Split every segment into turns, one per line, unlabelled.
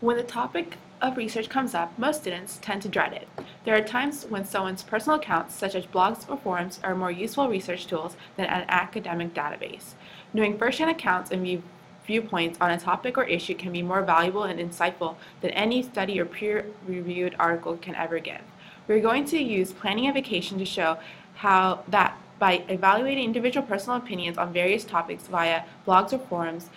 When the topic of research comes up, most students tend to dread it. There are times when someone's personal accounts, such as blogs or forums, are more useful research tools than an academic database. Knowing firsthand accounts and view- viewpoints on a topic or issue can be more valuable and insightful than any study or peer-reviewed article can ever give. We're going to use planning a vacation to show how that by evaluating individual personal opinions on various topics via blogs or forums,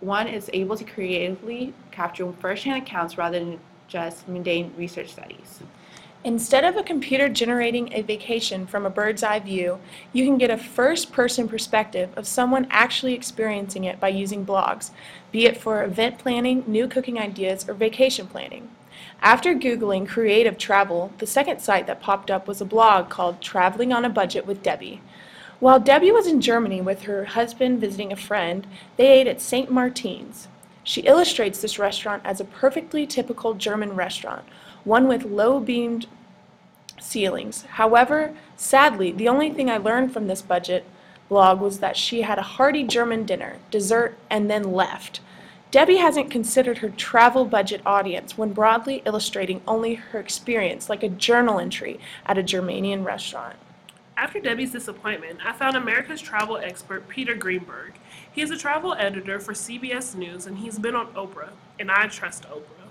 one is able to creatively capture firsthand accounts rather than just mundane research studies.
Instead of a computer generating a vacation from a bird's eye view, you can get a first person perspective of someone actually experiencing it by using blogs, be it for event planning, new cooking ideas, or vacation planning. After Googling creative travel, the second site that popped up was a blog called Traveling on a Budget with Debbie. While Debbie was in Germany with her husband visiting a friend, they ate at St. Martin's. She illustrates this restaurant as a perfectly typical German restaurant, one with low beamed ceilings. However, sadly, the only thing I learned from this budget blog was that she had a hearty German dinner, dessert, and then left. Debbie hasn't considered her travel budget audience when broadly illustrating only her experience like a journal entry at a Germanian restaurant.
After Debbie's disappointment, I found America's travel expert Peter Greenberg. He is a travel editor for CBS News and he's been on Oprah, and I trust Oprah.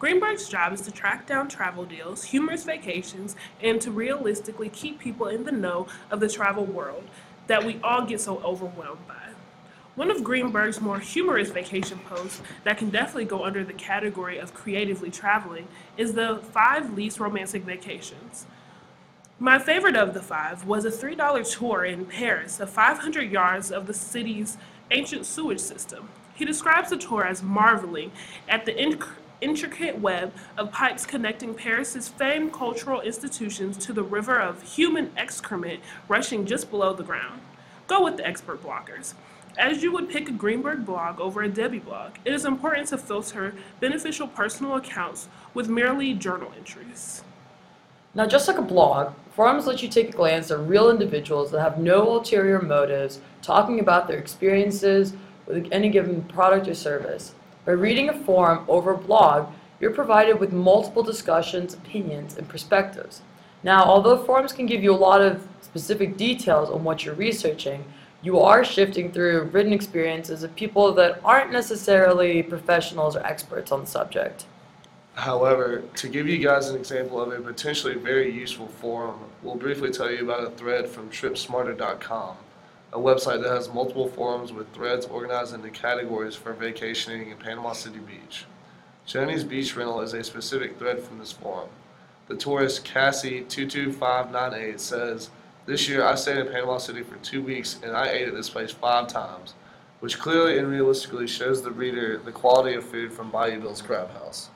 Greenberg's job is to track down travel deals, humorous vacations, and to realistically keep people in the know of the travel world that we all get so overwhelmed by. One of Greenberg's more humorous vacation posts that can definitely go under the category of creatively traveling is the five least romantic vacations. My favorite of the five was a $3 tour in Paris of 500 yards of the city's ancient sewage system. He describes the tour as marveling at the inc- intricate web of pipes connecting Paris's famed cultural institutions to the river of human excrement rushing just below the ground. Go with the expert bloggers. As you would pick a Greenberg blog over a Debbie blog, it is important to filter beneficial personal accounts with merely journal entries.
Now, just like a blog, forums let you take a glance at real individuals that have no ulterior motives talking about their experiences with any given product or service. By reading a forum over a blog, you're provided with multiple discussions, opinions, and perspectives. Now, although forums can give you a lot of specific details on what you're researching, you are shifting through written experiences of people that aren't necessarily professionals or experts on the subject.
However, to give you guys an example of a potentially very useful forum, we'll briefly tell you about a thread from tripsmarter.com, a website that has multiple forums with threads organized into categories for vacationing in Panama City Beach. Johnny's Beach Rental is a specific thread from this forum. The tourist Cassie22598 says, This year I stayed in Panama City for two weeks and I ate at this place five times, which clearly and realistically shows the reader the quality of food from Bayou Bill's Crab House.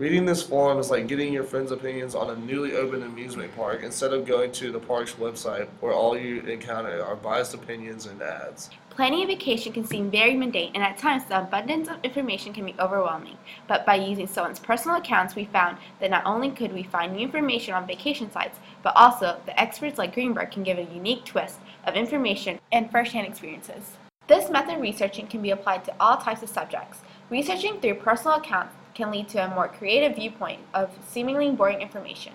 Reading this forum is like getting your friends' opinions on a newly opened amusement park instead of going to the park's website where all you encounter are biased opinions and ads.
Planning a vacation can seem very mundane, and at times the abundance of information can be overwhelming. But by using someone's personal accounts, we found that not only could we find new information on vacation sites, but also the experts like Greenberg can give a unique twist of information and firsthand experiences. This method of researching can be applied to all types of subjects. Researching through personal accounts can lead to a more creative viewpoint of seemingly boring information.